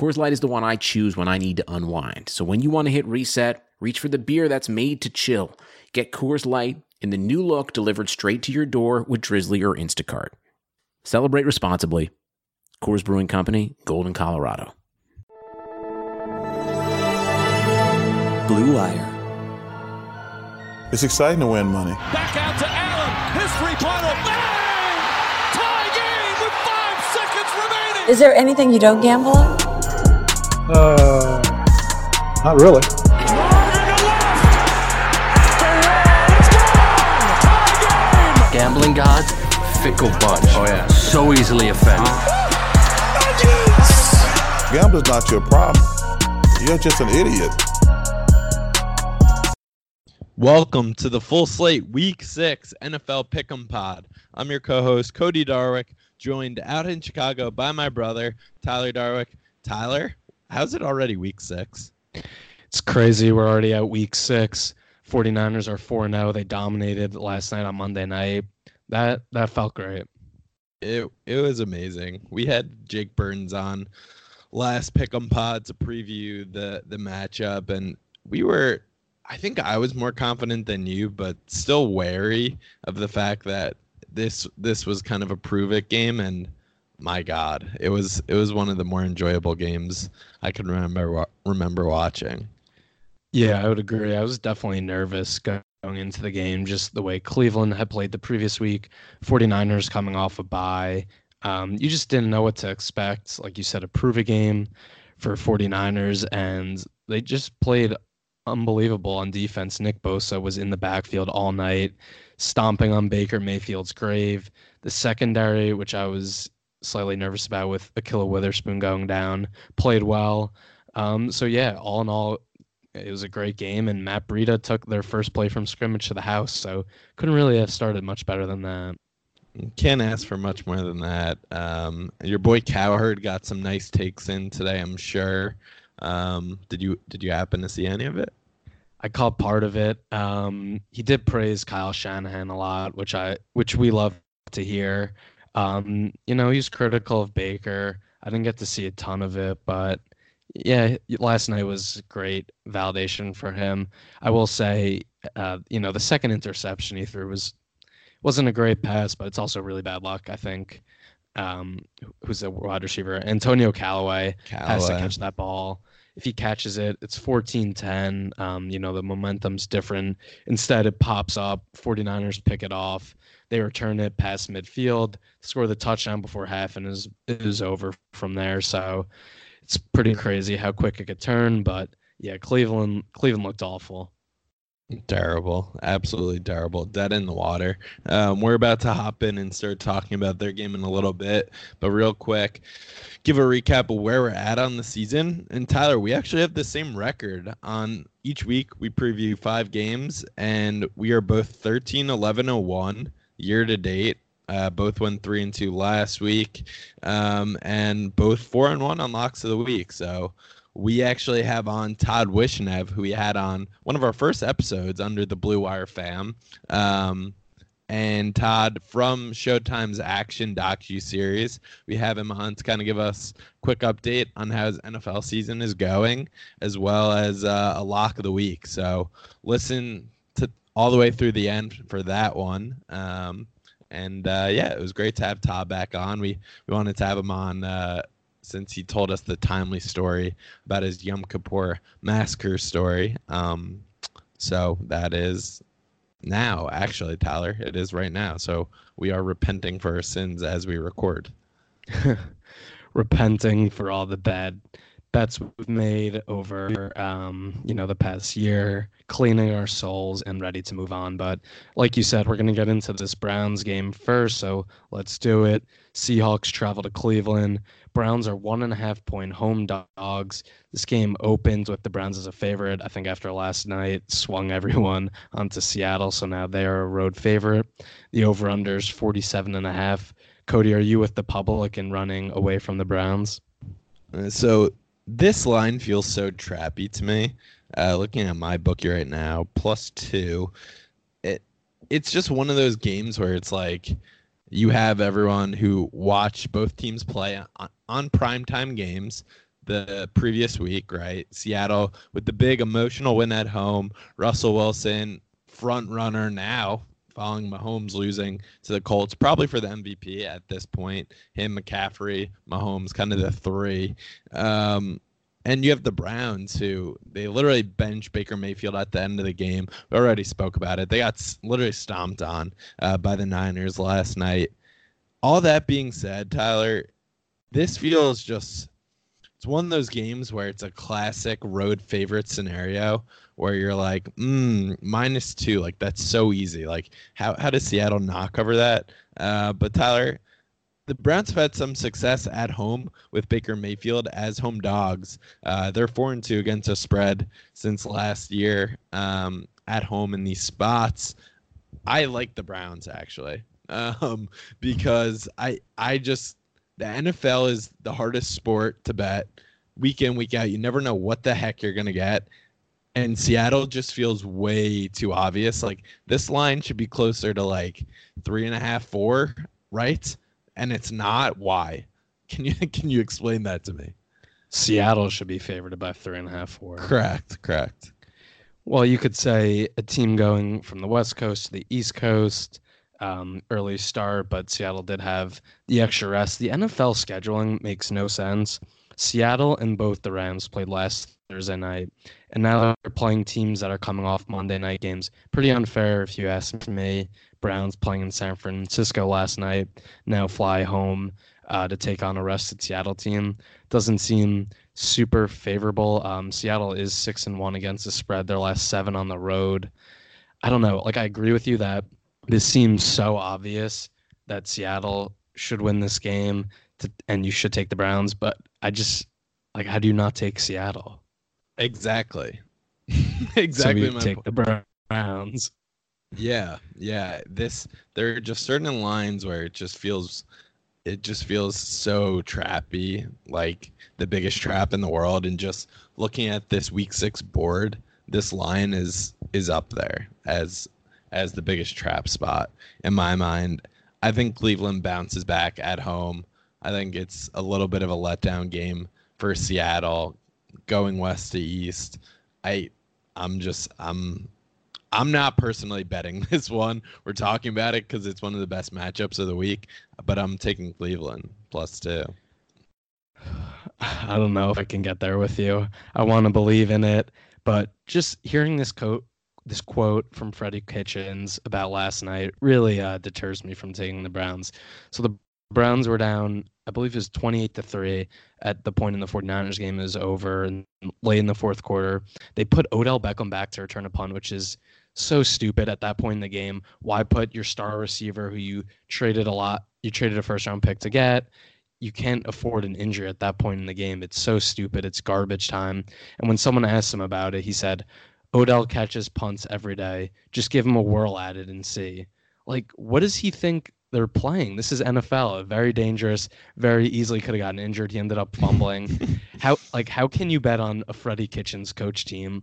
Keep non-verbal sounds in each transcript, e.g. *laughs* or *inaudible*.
Coors Light is the one I choose when I need to unwind. So when you want to hit reset, reach for the beer that's made to chill. Get Coors Light in the new look delivered straight to your door with Drizzly or Instacart. Celebrate responsibly. Coors Brewing Company, Golden, Colorado. Blue Wire. It's exciting to win money. Back out to Allen. His three-pointer. Bang! Tie game with five seconds remaining. Is there anything you don't gamble on? Uh, not really. Gambling gods, fickle bunch. Oh yeah. So easily offended. Gambling's not your problem. You're just an idiot. Welcome to the full slate week six NFL Pick'em Pod. I'm your co-host Cody Darwick, joined out in Chicago by my brother Tyler Darwick. Tyler, how's it already week six? It's crazy. We're already at week six. 49ers are 4 0. They dominated last night on Monday night. That that felt great. It it was amazing. We had Jake Burns on last Pick'em Pod to preview the the matchup, and we were. I think I was more confident than you, but still wary of the fact that this this was kind of a prove it game, and my God, it was it was one of the more enjoyable games I can remember remember watching. Yeah, I would agree. I was definitely nervous going into the game, just the way Cleveland had played the previous week. 49ers coming off a bye. Um, you just didn't know what to expect. Like you said, a prove a game for 49ers, and they just played unbelievable on defense. Nick Bosa was in the backfield all night, stomping on Baker Mayfield's grave. The secondary, which I was slightly nervous about with Ahkello Witherspoon going down, played well. Um, so yeah, all in all, it was a great game, and Matt Breida took their first play from scrimmage to the house, so couldn't really have started much better than that. Can't ask for much more than that. Um, your boy Cowherd got some nice takes in today, I'm sure. Um, did you did you happen to see any of it? I caught part of it. Um, he did praise Kyle Shanahan a lot, which I which we love to hear. Um, you know, he's critical of Baker. I didn't get to see a ton of it, but yeah, last night was great validation for him. I will say, uh, you know, the second interception he threw was wasn't a great pass, but it's also really bad luck. I think. Um, who's a wide receiver? Antonio Callaway, has to catch that ball. If he catches it, it's 14-10. Um, you know, the momentum's different. Instead, it pops up. 49ers pick it off. They return it past midfield, score the touchdown before half, and is is over from there. So it's pretty crazy how quick it could turn. But yeah, Cleveland Cleveland looked awful. Terrible, absolutely terrible, dead in the water. Um, we're about to hop in and start talking about their game in a little bit, but real quick, give a recap of where we're at on the season. And Tyler, we actually have the same record on each week. We preview five games, and we are both 13, 11, 1 year to date. Uh, both went three and two last week, um, and both four and one on locks of the week. So we actually have on Todd Wishnev, who we had on one of our first episodes under the Blue Wire fam. Um, and Todd from Showtime's Action docu series. We have him on to kind of give us a quick update on how his NFL season is going, as well as uh, a lock of the week. So listen all the way through the end for that one. Um, and uh, yeah, it was great to have Todd back on. We we wanted to have him on uh, since he told us the timely story about his Yom Kippur massacre story. Um, so that is now, actually, Tyler. It is right now. So we are repenting for our sins as we record. *laughs* Repenting for all the bad bets we've made over um, you know the past year, cleaning our souls and ready to move on. But like you said, we're gonna get into this Browns game first, so let's do it. Seahawks travel to Cleveland. Browns are one and a half point home dogs. This game opens with the Browns as a favorite. I think after last night swung *laughs* everyone onto Seattle, so now they are a road favorite. The over unders 47 and a half. Cody, are you with the public and running away from the Browns? Uh, So this line feels so trappy to me. Uh, looking at my bookie right now, plus two. It it's just one of those games where it's like you have everyone who watched both teams play on, on primetime games the previous week, right? Seattle with the big emotional win at home. Russell Wilson, front runner now, following Mahomes losing to the Colts, probably for the MVP at this point. Him, McCaffrey, Mahomes, kind of the three. Um, and you have the Browns who they literally bench Baker Mayfield at the end of the game. We already spoke about it. They got literally stomped on uh, by the Niners last night. All that being said, Tyler, this feels just it's one of those games where it's a classic road favorite scenario where you're like, mm, minus two, like that's so easy. Like how how does Seattle not cover that? Uh, but Tyler, the Browns have had some success at home with Baker Mayfield as home dogs. Uh, they're four and two against a spread since last year um, at home in these spots. I like the Browns actually *laughs* um, because I I just the NFL is the hardest sport to bet week in week out. You never know what the heck you're gonna get. And Seattle just feels way too obvious. Like this line should be closer to like three and a half, four, right? and it's not why can you *laughs* can you explain that to me Seattle should be favored by three and a half, four. correct correct Well, you could say a team going from the West Coast to the East Coast, um, early start, but Seattle did have the extra rest. The NFL scheduling makes no sense. Seattle and both the Rams played last Thursday night, and now they're playing teams that are coming off Monday night games. Pretty unfair, if you ask me. Browns playing in San Francisco last night, now fly home uh, to take on a rested Seattle team. Doesn't seem super favorable. Um, Seattle is six and one against the spread. Their last seven on the road. I don't know. Like I agree with you that this seems so obvious that Seattle should win this game, to, and you should take the Browns. But I just like how do you not take Seattle? exactly exactly *laughs* So we take point. the Browns. yeah yeah this there are just certain lines where it just feels it just feels so trappy like the biggest trap in the world and just looking at this week six board this line is is up there as as the biggest trap spot in my mind. I think cleveland bounces back at home. I think it's a little bit of a letdown game for seattle going west to east. I i'm just i'm i'm not personally betting *laughs* this one. We're talking about it because it's one of the best matchups of the week but i'm taking cleveland plus two. *sighs* I don't know if I can get there with you. I want to believe in it, but just hearing this quote, this quote from Freddie Kitchens about last night really uh, deters me from taking the Browns. So the Browns were down, I believe it was 28 to 3 at the point in the 49ers game is over and late in the fourth quarter. They put Odell Beckham back to return a punt, which is so stupid at that point in the game. Why put your star receiver who you traded a lot, you traded a first round pick to get? You can't afford an injury at that point in the game. It's so stupid. It's garbage time. And when someone asked him about it, he said, Odell catches punts every day. Just give him a whirl at it and see. Like, what does he think they're playing? This is NFL, very dangerous, very easily could have gotten injured. He ended up fumbling. *laughs* how like how can you bet on a Freddie Kitchens coach team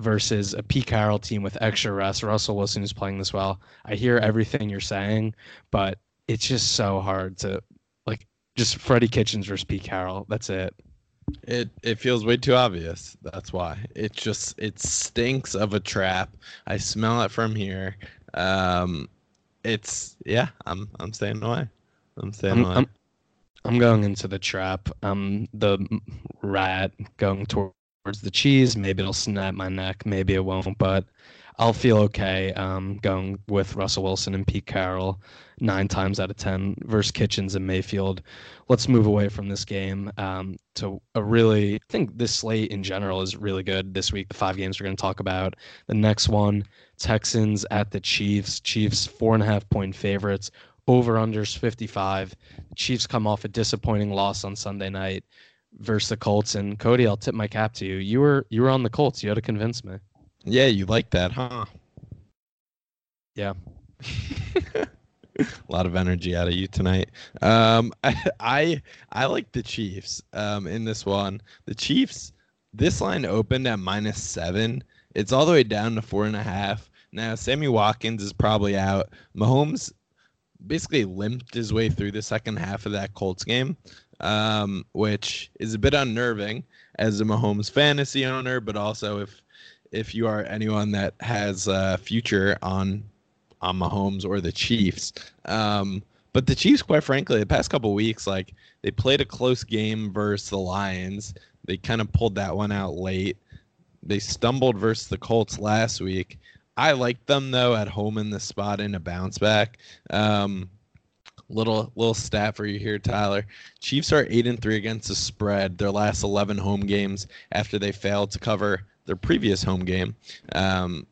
versus a Pete Carroll team with extra rest? Russell Wilson is playing this well. I hear everything you're saying, but it's just so hard to like just Freddie Kitchens versus Pete Carroll. That's it. It it feels way too obvious. That's why. It just it stinks of a trap. I smell it from here. Um it's yeah, I'm I'm staying away. I'm staying I'm, away. I'm, I'm going into the trap. I'm the rat going towards the cheese. Maybe it'll snap my neck. Maybe it won't, but I'll feel okay um, going with Russell Wilson and Pete Carroll nine times out of 10 versus Kitchens and Mayfield. Let's move away from this game um, to a really, I think this slate in general is really good this week. The five games we're going to talk about. The next one, Texans at the Chiefs. Chiefs, four and a half point favorites. Over unders 55. Chiefs come off a disappointing loss on Sunday night versus the Colts. And Cody, I'll tip my cap to you. You were you were on the Colts. You had to convince me. Yeah, you like that, huh? Yeah. a *laughs* lot of energy out of you tonight. Um, I, *laughs* I I like the Chiefs um, in this one. The Chiefs. This line opened at minus seven. It's all the way down to four and a half. Now Sammy Watkins is probably out. Mahomes basically limped his way through the second half of that Colts game, um, which is a bit unnerving as a Mahomes fantasy owner, but also if if you are anyone that has a future on on Mahomes or the Chiefs. Um, but the Chiefs, quite frankly, the past couple weeks, like they played a close game versus the Lions. They kind of pulled that one out late. They stumbled versus the Colts last week. I like them though at home in the spot in a bounce back. Um, little little stat for you here, Tyler. Chiefs are eight and three against the spread. Their last eleven home games after they failed to cover their previous home game. Um,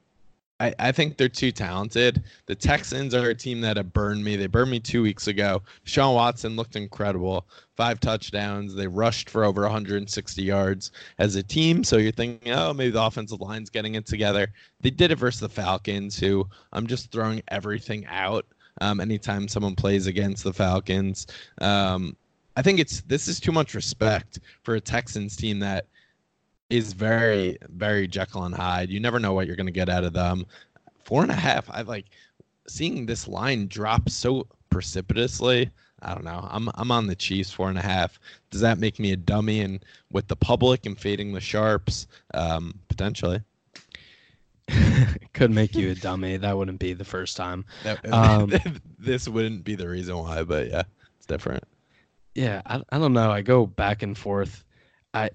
I, I think they're too talented. The Texans are a team that have burned me. They burned me two weeks ago. Deshaun Watson looked incredible. Five touchdowns. They rushed for over 160 yards as a team. So you're thinking, oh, maybe the offensive line's getting it together. They did it versus the Falcons, who I'm just throwing everything out um, anytime someone plays against the Falcons. Um, I think it's this is too much respect for a Texans team that is very, very Jekyll and Hyde. You never know what you're going to get out of them. Four and a half. I like seeing this line drop so precipitously. I don't know. I'm I'm on the Chiefs four and a half. Does that make me a dummy and with the public and fading the sharps? Um, potentially. *laughs* Could make you a dummy. That wouldn't be the first time. *laughs* That, *laughs* um, this wouldn't be the reason why, but yeah, it's different. Yeah, I, I don't know. I go back and forth. I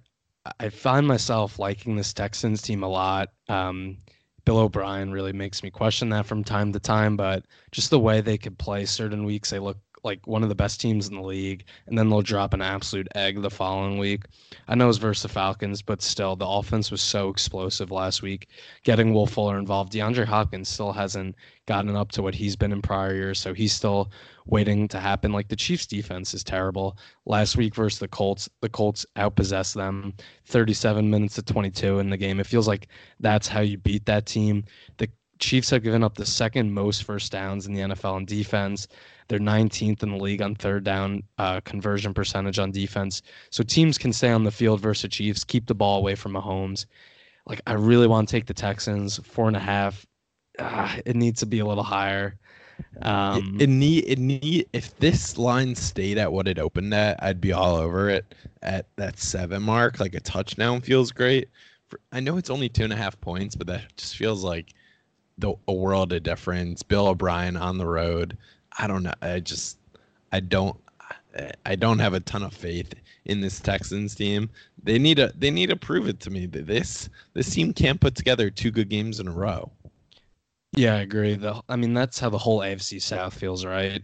I find myself liking this Texans team a lot. Um, Bill O'Brien really makes me question that from time to time, but just the way they could play certain weeks, they look like one of the best teams in the league, and then they'll drop an absolute egg the following week. I know it's versus the Falcons, but still, the offense was so explosive last week. Getting Will Fuller involved, DeAndre Hopkins still hasn't gotten up to what he's been in prior years, so he's still waiting to happen. Like the Chiefs' defense is terrible. Last week versus the Colts, the Colts outpossessed them 37 minutes to 22 in the game. It feels like that's how you beat that team. The Chiefs have given up the second most first downs in the NFL in defense. They're 19th in the league on third down uh, conversion percentage on defense. So teams can stay on the field versus Chiefs, keep the ball away from Mahomes. Like I really want to take the Texans four and a half. Uh, it needs to be a little higher. Um, it, it need it need if this line stayed at what it opened at, I'd be all over it at that seven mark. Like a touchdown feels great. For, I know it's only two and a half points, but that just feels like the a world of difference. Bill O'Brien on the road. I don't know. I just I don't I don't have a ton of faith in this Texans team. They need to they need to prove it to me that this this team can't put together two good games in a row. Yeah, I agree. The I mean that's how the whole AFC South feels, right?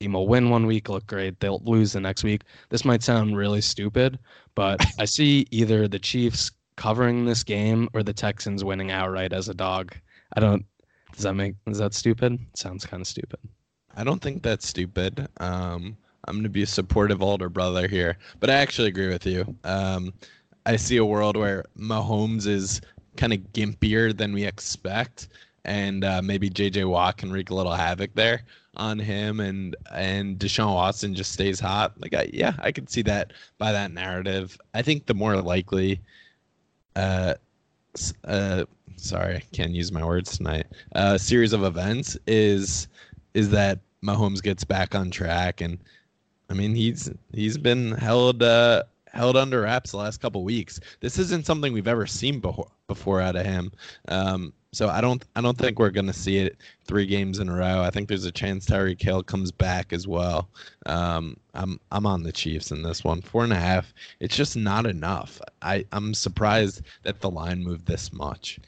Team will win one week, look great. They'll lose the next week. This might sound really stupid, but *laughs* I see either the Chiefs covering this game or the Texans winning outright as a dog. I don't. Does that make? Is that stupid? It sounds kind of stupid. I don't think that's stupid. Um, I'm going to be a supportive older brother here, but I actually agree with you. Um, I see a world where Mahomes is kind of gimpier than we expect, and uh, maybe JJ Watt can wreak a little havoc there on him, and and Deshaun Watson just stays hot. Like, I, yeah, I could see that by that narrative. I think the more likely, uh, uh, sorry, I can't use my words tonight. Uh, series of events is is that Mahomes gets back on track, and I mean he's he's been held uh, held under wraps the last couple weeks. This isn't something we've ever seen before before out of him. Um, so I don't I don't think we're gonna see it three games in a row. I think there's a chance Tyreek Hill comes back as well. Um, I'm I'm on the Chiefs in this one. Four and a half. It's just not enough. I I'm surprised that the line moved this much.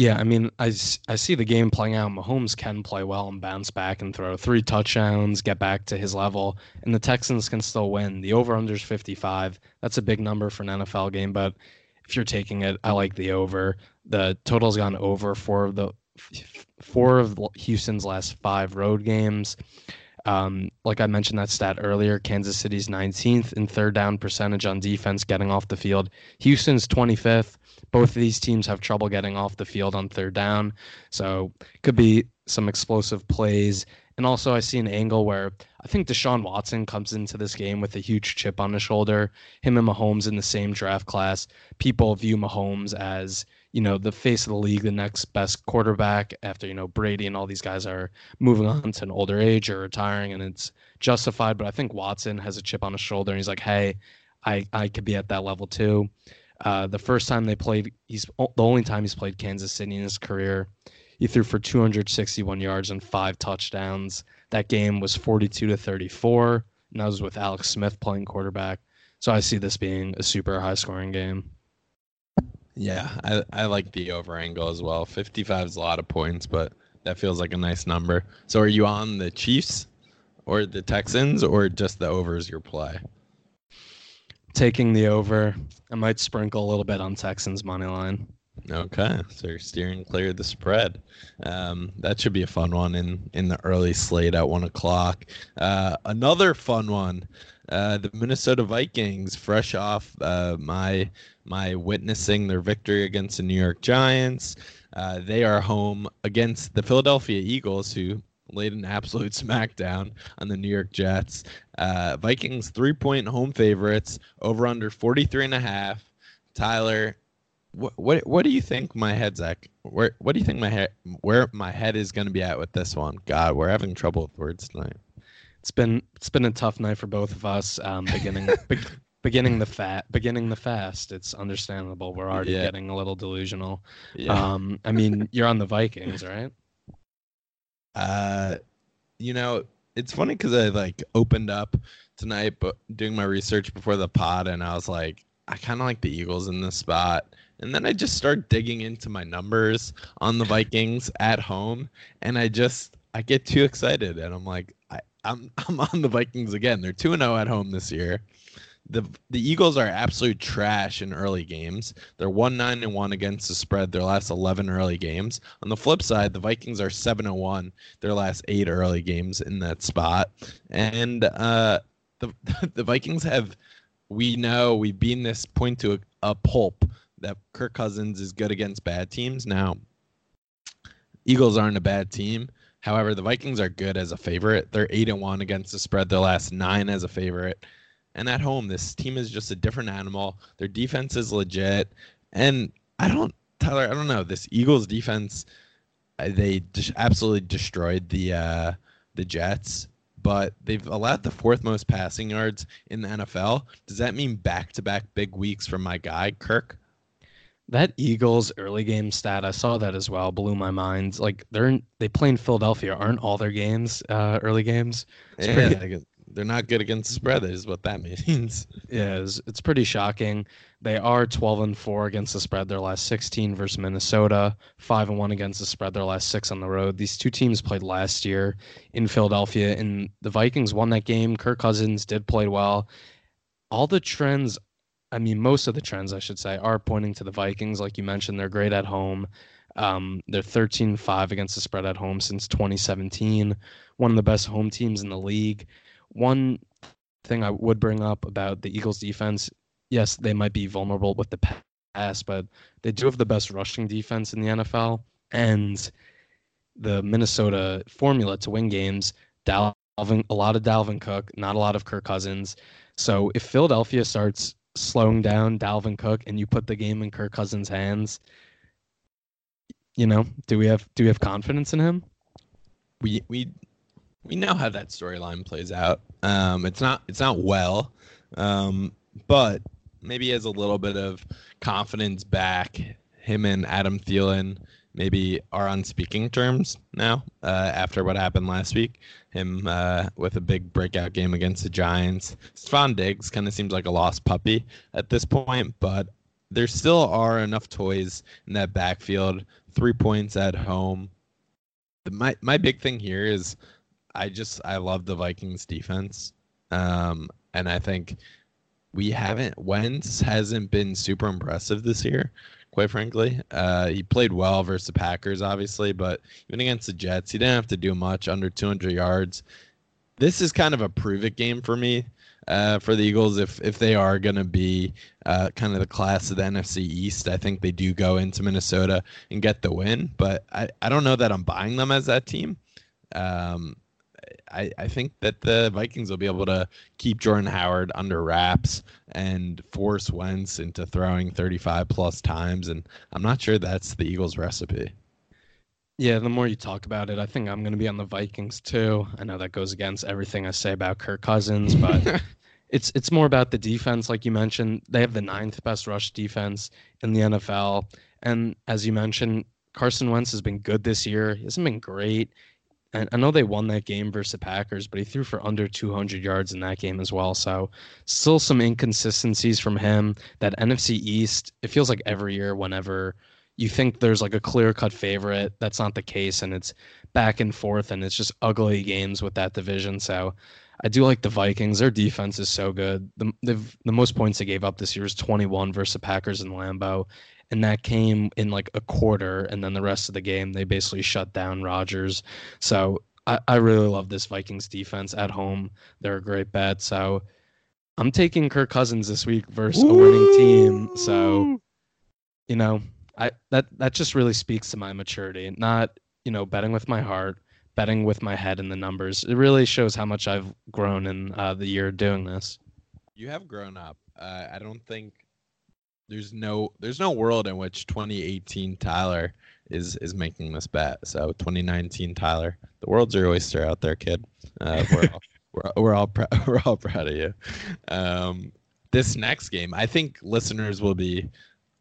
Yeah, I mean, I, I see the game playing out. Mahomes can play well and bounce back and throw three touchdowns, get back to his level, and the Texans can still win. The over under is 55. That's a big number for an NFL game, but if you're taking it, I like the over. The total's gone over for the four of Houston's last five road games. Um, like I mentioned that stat earlier, Kansas City's 19th in third down percentage on defense getting off the field. Houston's 25th both of these teams have trouble getting off the field on third down. So could be some explosive plays. And also, I see an angle where I think Deshaun Watson comes into this game with a huge chip on his shoulder. Him and Mahomes in the same draft class. People view Mahomes as, you know, the face of the league, the next best quarterback after, you know, Brady and all these guys are moving on to an older age or retiring, and it's justified. But I think Watson has a chip on his shoulder, and he's like, hey, I, I could be at that level too. Uh, the first time they played, he's the only time he's played Kansas City in his career. He threw for 261 yards and five touchdowns. That game was 42 to 34, and that was with Alex Smith playing quarterback. So I see this being a super high scoring game. Yeah, I, I like the over angle as well. 55 is a lot of points, but that feels like a nice number. So are you on the Chiefs or the Texans or just the overs your play? taking the over. I might sprinkle a little bit on Texans money line. Okay, so you're steering clear of the spread. Um, that should be a fun one in in the early slate at one o'clock. Uh, another fun one. Uh, the Minnesota Vikings, fresh off uh, my my witnessing their victory against the New York Giants. Uh, they are home against the Philadelphia Eagles, who laid an absolute *laughs* smackdown on the New York Jets. Uh, Vikings three point home favorites over under 43 and a half. Tyler, what what what do you think my head's at? Where what do you think my head where my head is going to be at with this one? God, we're having trouble with words tonight. It's been it's been a tough night for both of us. Um, beginning *laughs* be, beginning the fat beginning the fast. It's understandable. We're already yeah. getting a little delusional. Yeah. Um, I mean, you're on the Vikings, right? Uh, you know, it's funny because I like opened up tonight, but doing my research before the pod, and I was like, I kind of like the Eagles in this spot. And then I just start digging into my numbers on the Vikings at home, and I just I get too excited, and I'm like, I, I'm *laughs* I'm on the Vikings again. They're two and zero oh at home this year the the Eagles are absolute trash in early games. They're one nine and one against the spread their last eleven early games. On the flip side, the Vikings are seven and one their last eight early games in that spot. And uh, the *laughs* the Vikings have we know we've been this point to a, a pulp that Kirk Cousins is good against bad teams. Now, Eagles aren't a bad team. However, the Vikings are good as a favorite. They're eight and one against the spread their last nine as a favorite. And at home, this team is just a different animal. Their defense is legit. And I don't, Tyler, I don't know. This Eagles defense, they just absolutely destroyed the uh, the Jets, but they've allowed the fourth most passing yards in the NFL. Does that mean back to back big weeks for my guy, Kirk? That Eagles early game stat, I saw that as well, blew my mind. Like they're in, they play in Philadelphia, aren't all their games uh, early games? It's yeah, pretty, they're not good against the spread. Is what that *laughs* means. yeah, it's, it's pretty shocking. They are 12 and four against the spread. Their last 16 versus Minnesota, five and one against the spread. Their last six on the road. These two teams played last year in Philadelphia, and the Vikings won that game. Kirk Cousins did play well. All the trends, I mean, most of the trends, I should say, are pointing to the Vikings. Like you mentioned, they're great at home. Um, they're 13 5 against the spread at home since 2017. One of the best home teams in the league. One thing I would bring up about the Eagles defense, yes, they might be vulnerable with the pass, but they do have the best rushing defense in the NFL. And the Minnesota formula to win games, Dalvin, a lot of Dalvin Cook, not a lot of Kirk Cousins. So if Philadelphia starts slowing down Dalvin Cook and you put the game in Kirk Cousins' hands, you know, do we have do we have confidence in him? We we we know how that storyline plays out. Um, it's not it's not well. Um, but maybe he has a little bit of confidence back. Him and Adam Thielen maybe are on speaking terms now uh, after what happened last week. Him uh, with a big breakout game against the Giants. Stefon Diggs kind of seems like a lost puppy at this point, but there still are enough toys in that backfield. Three points at home. My my big thing here is I just I love the Vikings defense, um, and I think we haven't Wentz hasn't been super impressive this year. Quite frankly, uh, he played well versus the Packers, obviously, but even against the Jets, he didn't have to do much under 200 yards. This is kind of a prove it game for me uh, for the Eagles if if they are going to be uh, kind of the class of the NFC East. I think they do go into Minnesota and get the win, but I, I don't know that I'm buying them as that team. Um, I, I think that the Vikings will be able to keep Jordan Howard under wraps and force Wentz into throwing 35 plus times. And I'm not sure that's the Eagles' recipe. Yeah, the more you talk about it, I think I'm going to be on the Vikings too. I know that goes against everything I say about Kirk Cousins, but *laughs* it's it's more about the defense, like you mentioned. They have the ninth best rush defense in the NFL, and as you mentioned, Carson Wentz has been good this year. He hasn't been great. And I know they won that game versus the Packers, but he threw for under 200 yards in that game as well. So, still some inconsistencies from him. That NFC East, it feels like every year, whenever you think there's like a clear cut favorite, that's not the case. And it's back and forth, and it's just ugly games with that division. So, I do like the Vikings. Their defense is so good. The, the most points they gave up this year is 21 versus the Packers in Lambeau and that came in like a quarter, and then the rest of the game they basically shut down Rodgers. So I, I really love this Vikings defense at home. They're a great bet. So I'm taking Kirk Cousins this week versus Woo! a winning team. So you know, I that that just really speaks to my maturity. Not you know betting with my heart, betting with my head and the numbers. It really shows how much I've grown in uh, the year doing this. You have grown up. Uh, I don't think there's no there's no world in which 2018 Tyler is is making this bet. So 2019 Tyler, the world's your oyster out there, kid. Uh, we're all *laughs* we're, we're all pr- *laughs* we're all proud of you. Um, this next game, I think listeners will be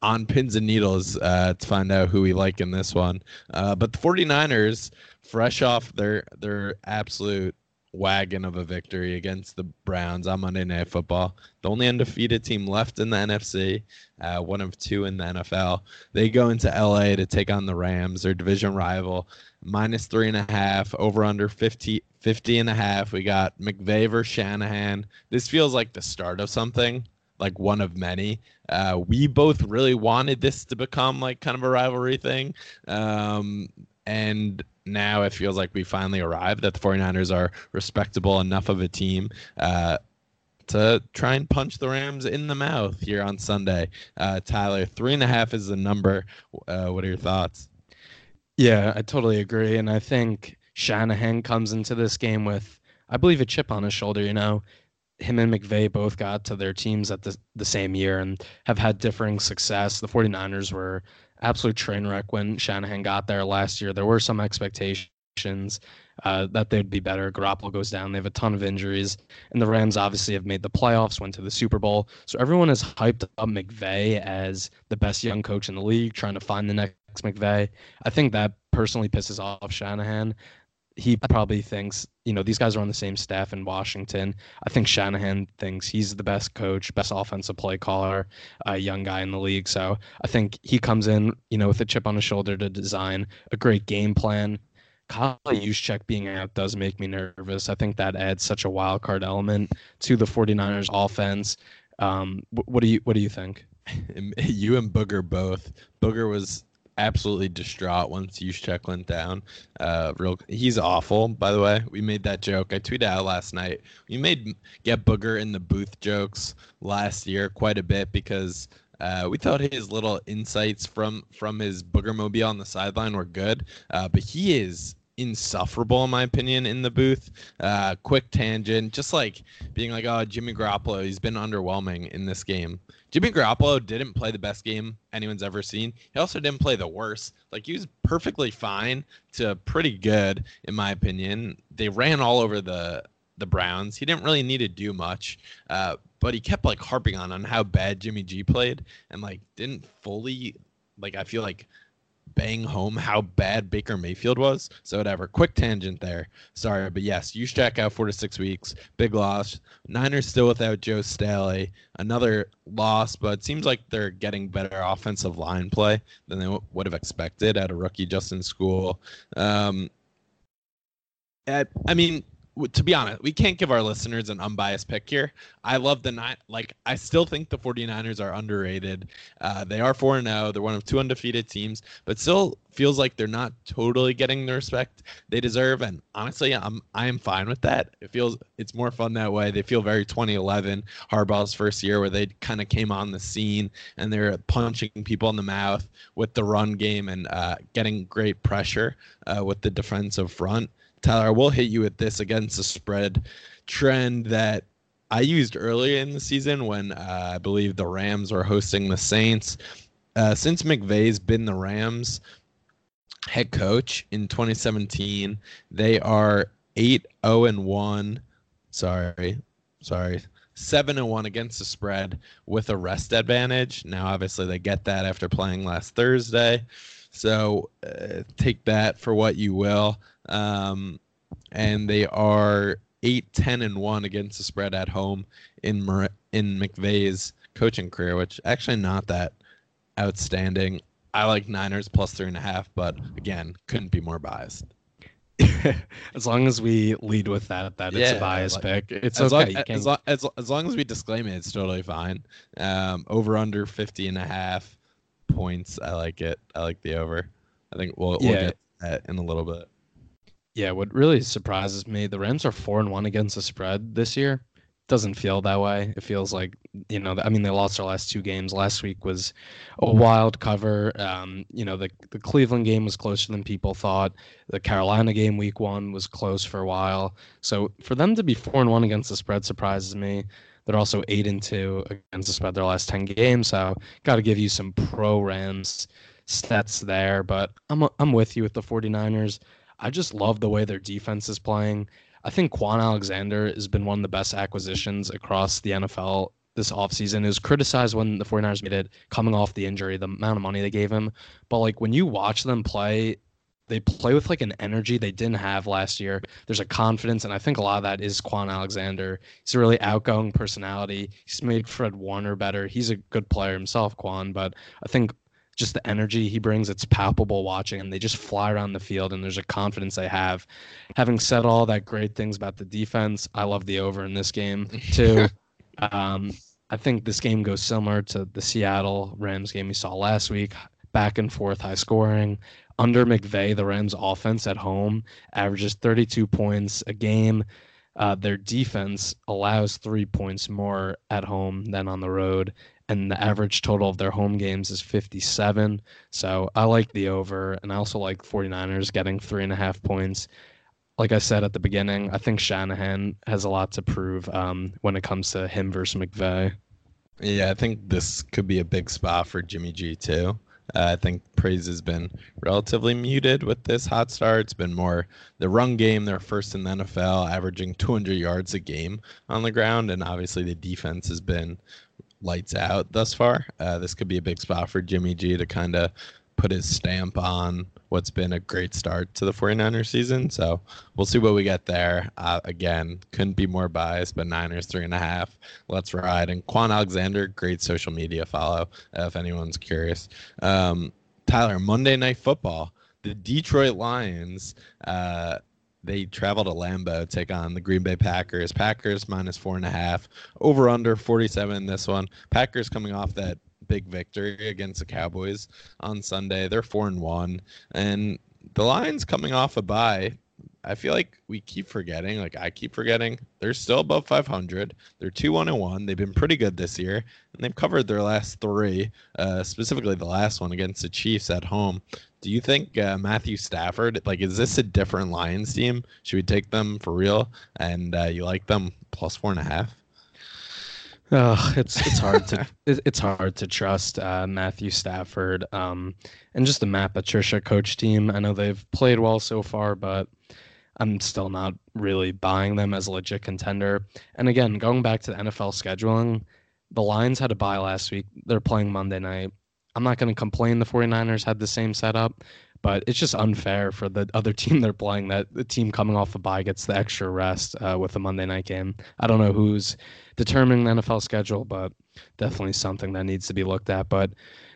on pins and needles uh, to find out who we like in this one. Uh, but the 49ers, fresh off their their absolute wagon of a victory against the Browns on Monday Night Football. The only undefeated team left in the NFC, uh, one of two in the NFL. They go into LA to take on the Rams, their division rival, minus three and a half, over under 50, 50 and a half. We got McVay versus Shanahan. This feels like the start of something. Like one of many. Uh, we both really wanted this to become like kind of a rivalry thing. Um, and now it feels like we finally arrived that the 49ers are respectable enough of a team uh, to try and punch the Rams in the mouth here on Sunday. Uh, Tyler, three and a half is the number. Uh, what are your thoughts? Yeah, I totally agree. And I think Shanahan comes into this game with, I believe, a chip on his shoulder. You know, him and McVay both got to their teams at the, the same year and have had differing success. The 49ers were absolute train wreck when Shanahan got there last year. There were some expectations uh, that they'd be better. Garoppolo goes down. They have a ton of injuries, and the Rams obviously have made the playoffs, went to the Super Bowl. So everyone has hyped up McVay as the best young coach in the league, trying to find the next McVay. I think that personally pisses off Shanahan he probably thinks, you know, these guys are on the same staff in Washington. I think Shanahan thinks he's the best coach, best offensive play caller, a young guy in the league. So I think he comes in, you know, with a chip on his shoulder to design a great game plan. Kyle Juszczyk being out does make me nervous. I think that adds such a wild card element to the 49ers offense. Um, what do you what do you think? *laughs* you and Booger both. Booger was absolutely distraught once Juszczyk went down. Uh, real, he's awful. By the way, we made that joke. I tweeted out last night. We made get Booger in the booth jokes last year quite a bit because uh, we thought his little insights from from his Booger mobile on the sideline were good, uh, but he is insufferable in my opinion in the booth. Uh, quick tangent, just like being like, "Oh, Jimmy Garoppolo, he's been underwhelming in this game." Jimmy Garoppolo didn't play the best game anyone's ever seen. He also didn't play the worst. Like he was perfectly fine to pretty good in my opinion. They ran all over the the Browns. He didn't really need to do much, uh, but he kept like harping on on how bad Jimmy G played, and like didn't fully like I feel like bang home how bad Baker Mayfield was. So whatever. Quick tangent there. Sorry, but yes, Juszczyk out four to six weeks. Big loss. Niners still without Joe Staley. Another loss, but seems like they're getting better offensive line play than they w- would have expected at a rookie Justin Skule. Um, I, I mean, to be honest, we can't give our listeners an unbiased pick here. I love the nine. Like, I still think the 49ers are underrated. Uh, they are 4 0. They're one of two undefeated teams, but still feels like they're not totally getting the respect they deserve. And honestly, I'm I am fine with that. It feels it's more fun that way. They feel very 2011 Harbaugh's first year where they kind of came on the scene and they're punching people in the mouth with the run game and uh, getting great pressure uh, with the defensive front. Tyler, I will hit you with this against the spread trend that I used earlier in the season when uh, I believe the Rams were hosting the Saints. Uh, since McVay's been the Rams head coach in 2017, they are 8 0 and 1. Sorry, sorry. 7 and 1 against the spread with a rest advantage. Now, obviously, they get that after playing last Thursday. So uh, take that for what you will. Um, and they are 8 10 and 1 against the spread at home in Mer- in McVay's coaching career, which actually not that outstanding. I like Niners plus three and a half, but again, couldn't be more biased. *laughs* as long as we lead with that, that it's a bias like- pick. It's as, okay. long, as, long, as, as long as we disclaim it, it's totally fine. Um, over under 50 and a half points. I like it. I like the over. I think we'll, we'll get that in a little bit. Yeah, what really surprises me, the Rams are four and one against the spread this year. Doesn't feel that way. It feels like you know, I mean, they lost their last two games. Last week was a wild cover. Um, you know, the the Cleveland game was closer than people thought. The Carolina game, week one, was close for a while. So for them to be four and one against the spread surprises me. They're also eight and two against the spread their last ten games. So got to give you some pro Rams stats there. But I'm I'm with you with the 49ers. I just love the way their defense is playing. I think Kwon Alexander has been one of the best acquisitions across the NFL this offseason. It was criticized when the 49ers made it coming off the injury, the amount of money they gave him. But like when you watch them play, they play with like an energy they didn't have last year. There's a confidence, and I think a lot of that is Kwon Alexander. He's a really outgoing personality. He's made Fred Warner better. He's a good player himself, Kwon, but I think just the energy he brings, it's palpable watching and they just fly around the field and there's a confidence they have. Having said all that great things about the defense, I love the over in this game too. *laughs* um, I think this game goes similar to the Seattle Rams game we saw last week, back and forth, high scoring. Under McVay, the Rams offense at home averages 32 points a game. Uh, their defense allows three points more at home than on the road and the average total of their home games is 57. So I like the over, and I also like 49ers getting three and a half points. Like I said at the beginning, I think Shanahan has a lot to prove um, when it comes to him versus McVay. Yeah, I think this could be a big spot for Jimmy G too. Uh, I think praise has been relatively muted with this hot start. It's been more the run game. They're first in the NFL, averaging 200 yards a game on the ground, and obviously the defense has been lights out thus far. Uh, this could be a big spot for Jimmy G to kind of put his stamp on what's been a great start to the 49ers season. So we'll see what we get there. Uh, again, couldn't be more biased, but Niners three and a half. Let's ride. And Kwon Alexander, great social media follow uh, if anyone's curious. Um, Tyler, Monday Night Football. The Detroit Lions. Uh, they travel to Lambeau, take on the Green Bay Packers. Packers minus four and a half. Over under 47 this one. Packers coming off that big victory against the Cowboys on Sunday. They're four and one. And the Lions coming off a bye. I feel like we keep forgetting, like I keep forgetting, they're still above 500. They're 2 1 and 1. They've been pretty good this year, and they've covered their last three, uh, specifically the last one against the Chiefs at home. Do you think uh, Matthew Stafford, like, is this a different Lions team? Should we take them for real? And uh, you like them plus four and a half? Oh, it's it's hard to *laughs* it- it's hard to trust uh, Matthew Stafford um, and just the Matt Patricia coach team. I know they've played well so far, but I'm still not really buying them as a legit contender. And again, going back to the NFL scheduling, the Lions had a bye last week. They're playing Monday night. I'm not going to complain the 49ers had the same setup, but it's just unfair for the other *laughs* team they're playing that the team coming off a bye gets the extra rest uh, with a Monday night game. I don't know who's determining the NFL schedule, but definitely something that needs to be looked at. But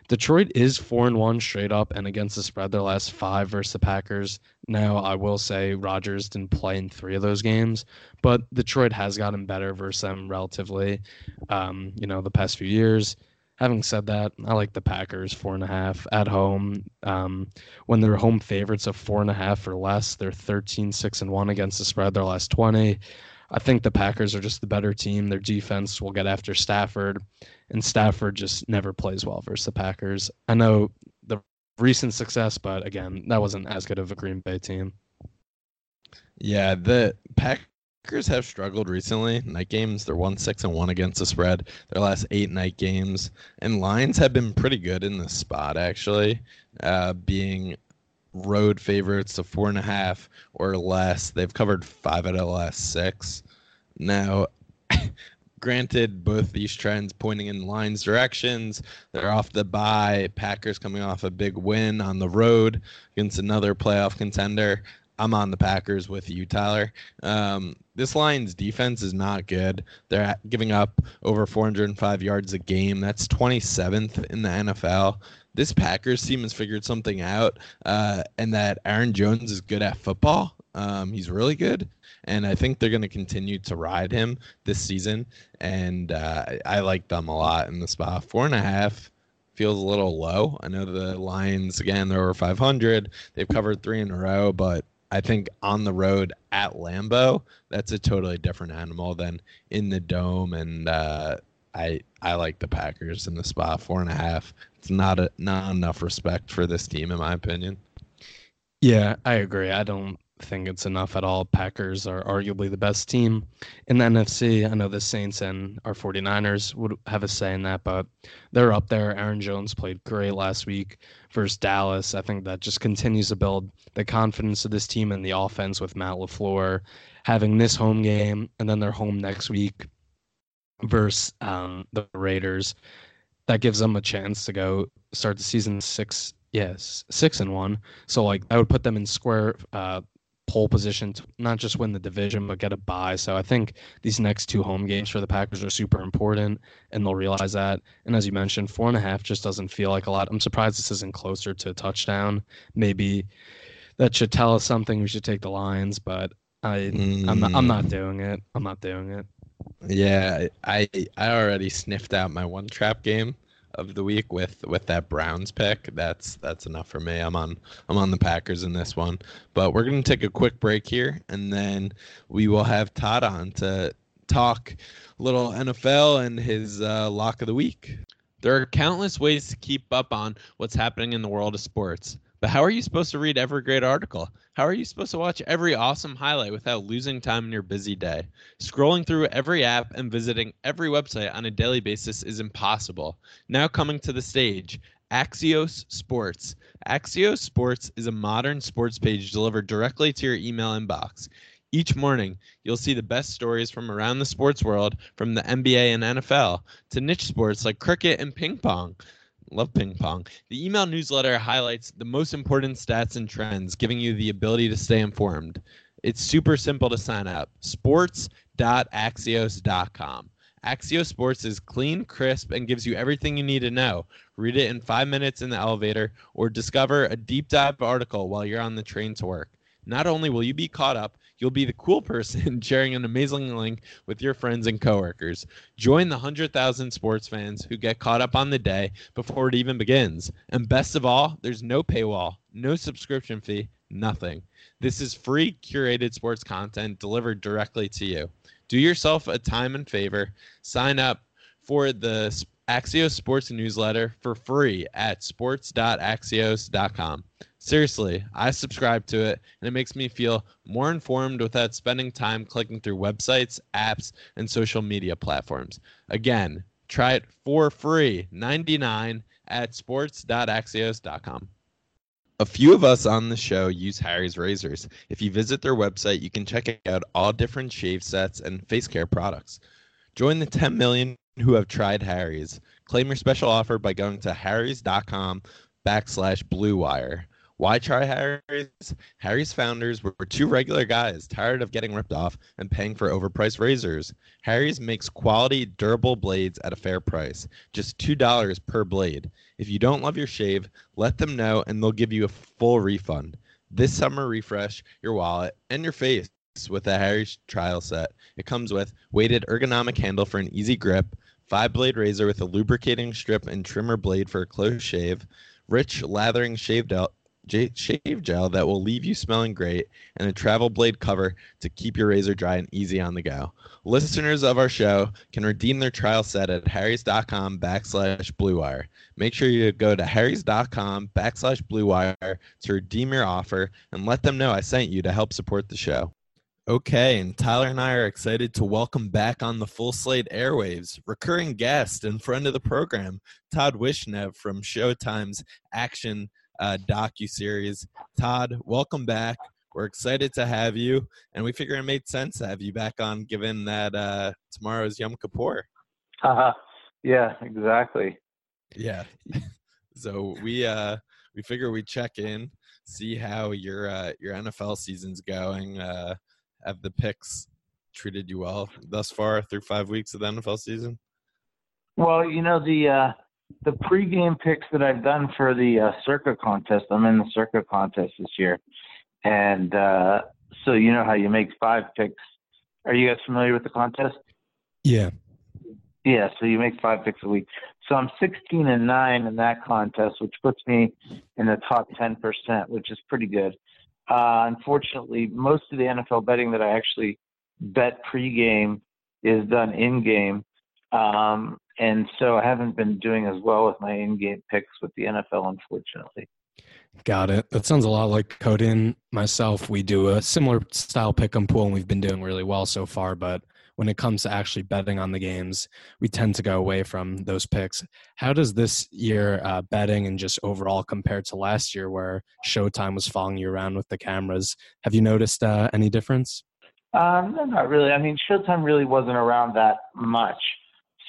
Detroit is four and one straight up and against the spread their last five versus the Packers. Now I will say Rodgers didn't play in three of those games, but Detroit has gotten better versus them relatively. Um, you know, the past few years. Having said that, I like the Packers four and a half at home. Um, when they're home favorites of four and a half or less, they're 13, 6 and 1 against the spread their last 20. I think the Packers are just the better team. Their defense will get after Stafford, and Stafford just never plays well versus the Packers. I know the recent success, but again, that wasn't as good of a Green Bay team. Yeah, the Packers have struggled recently. Night games, they're one six and one against the spread. Their last eight night games, and lines have been pretty good in this spot actually, uh, being road favorites to four and a half or less. They've covered five out of the last six. Now, *laughs* granted, both these trends pointing in lines directions. They're off the bye. Packers coming off a big win on the road against another playoff contender. I'm on the Packers with you, Tyler. Um, this Lions defense is not good. They're giving up over 405 yards a game. That's 27th in the NFL. This Packers team has figured something out, uh, and that Aaron Jones is good at football. Um, he's really good, and I think they're going to continue to ride him this season. And uh, I like them a lot in the spot. Four and a half feels a little low. I know the Lions again they're over 500. They've covered three in a row, but I think on the road at Lambeau, that's a totally different animal than in the dome. And uh, I I like the Packers in the spot four and a half. It's not a not enough respect for this team, in my opinion. Yeah, I agree. I don't think it's enough at all. Packers are arguably the best team in the NFC. I know the Saints and our 49ers would have a say in that, but they're up there. Aaron Jones played great last week versus Dallas. I think that just continues to build the confidence of this team and the offense with Matt LaFleur having this home game and then they're home next week versus um, the Raiders. That gives them a chance to go start the season six yes six and one so like i would put them in square uh pole position to not just win the division but get a bye. So I think these next two home games for the Packers are super important, and they'll realize that. And as you mentioned, four and a half just doesn't feel like a lot. I'm surprised this isn't closer to a touchdown. Maybe that should tell us something. We should take the Lions, but I mm. I'm not I'm not doing it. I'm not doing it. Yeah, I I already sniffed out my one trap game of the week with with that Browns pick. That's that's enough for me. I'm on I'm on the Packers in this one. But we're gonna take a quick break here, and then we will have Todd on to talk a little NFL and his uh, lock of the week. There are countless ways to keep up on what's happening in the world of sports. But how are you supposed to read every great article? How are you supposed to watch every awesome highlight without losing time in your busy day? Scrolling through every app and visiting every website on a daily basis is impossible. Now coming to the stage, Axios Sports. Axios Sports is a modern sports page delivered directly to your email inbox. Each morning, you'll see the best stories from around the sports world, from the NBA and NFL to niche sports like cricket and ping pong. Love ping pong. The email newsletter highlights the most important stats and trends, giving you the ability to stay informed. It's super simple to sign up. Sports.axios.com. Axios Sports is clean, crisp, and gives you everything you need to know. Read it in five minutes in the elevator or discover a deep dive article while you're on the train to work. Not only will you be caught up, you'll be the cool person *laughs* sharing an amazing link with your friends and coworkers. Join the 100,000 sports fans who get caught up on the day before it even begins. And best of all, there's no paywall, no subscription fee, nothing. This is free curated sports content delivered directly to you. Do yourself a time and favor. Sign up for the Axios Sports newsletter for free at sports.axios.com. Seriously, I subscribe to it and it makes me feel more informed without spending time clicking through websites, apps, and social media platforms. Again, try it for free, 99 at sports.axios.com. A few of us on the show use Harry's razors. If you visit their website, you can check out all different shave sets and face care products. Join the 10 million who have tried Harry's. Claim your special offer by going to harrys.com backslash blue wire. Why try Harry's? Harry's founders were two regular guys tired of getting ripped off and paying for overpriced razors. Harry's makes quality, durable blades at a fair price, just $2 per blade. If you don't love your shave, let them know and they'll give you a full refund. This summer, refresh your wallet and your face with the Harry's trial set. It comes with weighted ergonomic handle for an easy grip, five blade razor with a lubricating strip and trimmer blade for a close shave, rich lathering shave gel, shave gel that will leave you smelling great, and a travel blade cover to keep your razor dry and easy on the go. Listeners of our show can redeem their trial set at harrys.com backslash bluewire. Make sure you go to harrys.com backslash bluewire to redeem your offer and let them know I sent you to help support the show. Okay, and Tyler and I are excited to welcome back on the Full Slate Airwaves recurring guest and friend of the program, Todd Wishnev from Showtime's Action uh, docu series. Todd, welcome back. We're excited to have you, and we figure it made sense to have you back on, given that uh, tomorrow's Yom Kippur. Uh, yeah, exactly. Yeah. *laughs* so we uh, we figure we check in, see how your uh, your NFL season's going. Uh, have the picks treated you well thus far through five weeks of the NFL season? Well, you know the uh, the pregame picks that I've done for the uh, Circa contest. I'm in the Circa contest this year, and uh, so you know how you make five picks. Are you guys familiar with the contest? Yeah. Yeah, so you make five picks a week. So I'm 16 and nine in that contest, which puts me in the top 10%, which is pretty good. Uh, unfortunately, most of the NFL betting that I actually bet pregame is done in game. Um, and so I haven't been doing as well with my in-game picks with the NFL, unfortunately. Got it. That sounds a lot like Cody and myself. We do a similar style pick 'em pool, and we've been doing really well so far. But when it comes to actually betting on the games, we tend to go away from those picks. How does this year uh, betting and just overall compare to last year, where Showtime was following you around with the cameras? Have you noticed uh, any difference? Um, no, not really. I mean, Showtime really wasn't around that much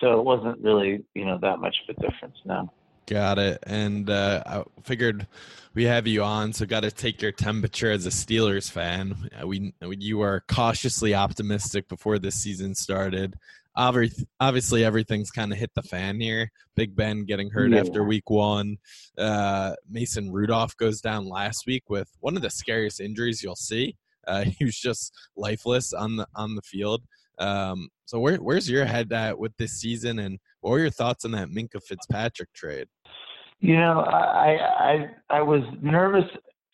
so it wasn't really you know that much of a difference now. Got it. And uh, I figured we have you on, so got to take your temperature as a Steelers fan. Uh, we you were cautiously optimistic before this season started. Obviously, everything's kind of hit the fan here. Big Ben getting hurt yeah. after week one. Uh, Mason Rudolph goes down last week with one of the scariest injuries you'll see. Uh, *laughs* he was just lifeless on the on the field. Um, so where, where's your head at with this season, and what were your thoughts on that Minkah Fitzpatrick trade? You know, I I I was nervous